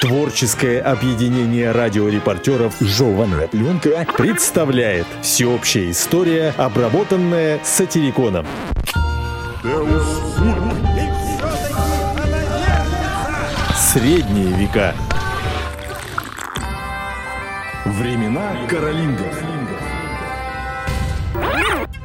Творческое объединение радиорепортеров «Жеванная пленка» представляет всеобщая история, обработанная сатириконом. Средние века. Времена Каролингов.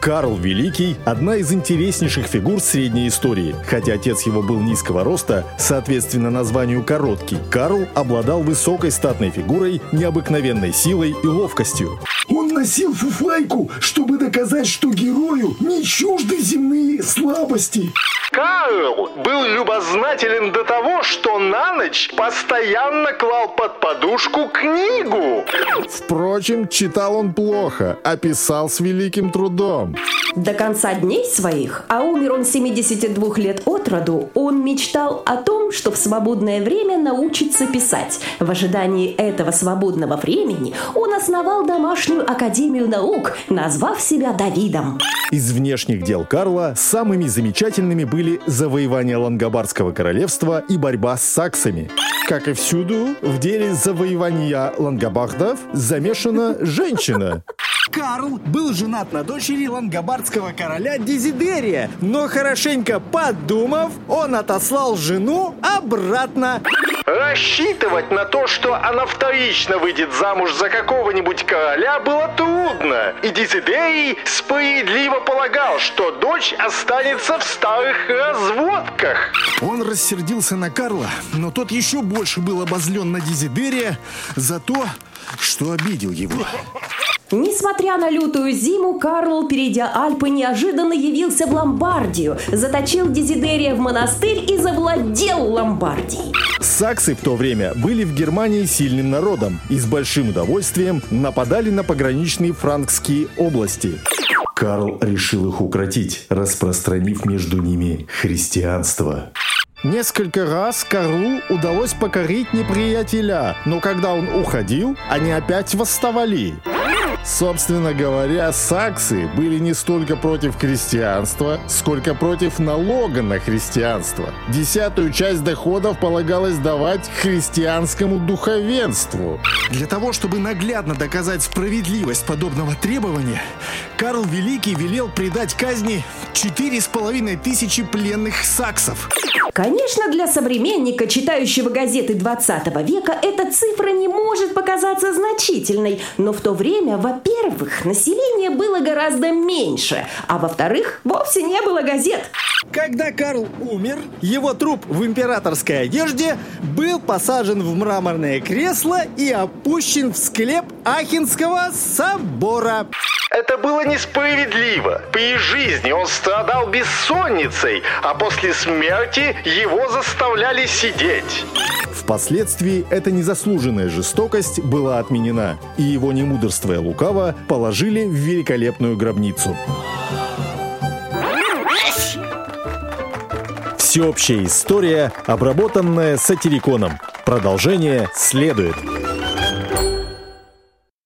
Карл Великий – одна из интереснейших фигур средней истории. Хотя отец его был низкого роста, соответственно названию «короткий», Карл обладал высокой статной фигурой, необыкновенной силой и ловкостью. Он носил фуфайку, чтобы доказать, что герою не чужды земные слабости. Карл был любознателен до того, что на ночь постоянно клал под подушку книгу. Впрочем, читал он плохо, а писал с великим трудом. До конца дней своих, а умер он 72 лет от роду, он мечтал о том, что в свободное время научится писать. В ожидании этого свободного времени он основал домашнюю академию наук, назвав себя Давидом. Из внешних дел Карла самыми замечательными были завоевание Лангобардского королевства и борьба с саксами. Как и всюду, в деле завоевания лангобардов замешана женщина. Карл был женат на дочери лангобардского короля Дезидерия, но хорошенько подумав, он отослал жену обратно. Рассчитывать на то, что она вторично выйдет замуж за какого-нибудь короля, было трудно. И Дезидерий справедливо полагал, что дочь останется в старых разводках. Он рассердился на Карла, но тот еще больше был обозлен на Дезидерия за то, что обидел его. Несмотря на лютую зиму, Карл, перейдя Альпы, неожиданно явился в Ломбардию, заточил Дезидерия в монастырь и завладел Ломбардией. Саксы в то время были в Германии сильным народом и с большим удовольствием нападали на пограничные франкские области. Карл решил их укротить, распространив между ними христианство. Несколько раз Карлу удалось покорить неприятеля, но когда он уходил, они опять восставали. Собственно говоря, саксы были не столько против христианства, сколько против налога на христианство. Десятую часть доходов полагалось давать христианскому духовенству. Для того, чтобы наглядно доказать справедливость подобного требования, Карл Великий велел предать казни четыре с половиной тысячи пленных саксов. Конечно, для современника, читающего газеты 20 века, эта цифра не может показаться значительной, но в то время, во-первых, население было гораздо меньше, а во-вторых, вовсе не было газет. Когда Карл умер, его труп в императорской одежде был посажен в мраморное кресло и опущен в склеп Ахинского собора. Это было несправедливо. При жизни он страдал бессонницей, а после смерти его заставляли сидеть. Впоследствии эта незаслуженная жестокость была отменена, и его немудрствуя лукаво положили в великолепную гробницу. Всеобщая история, обработанная сатириконом. Продолжение следует.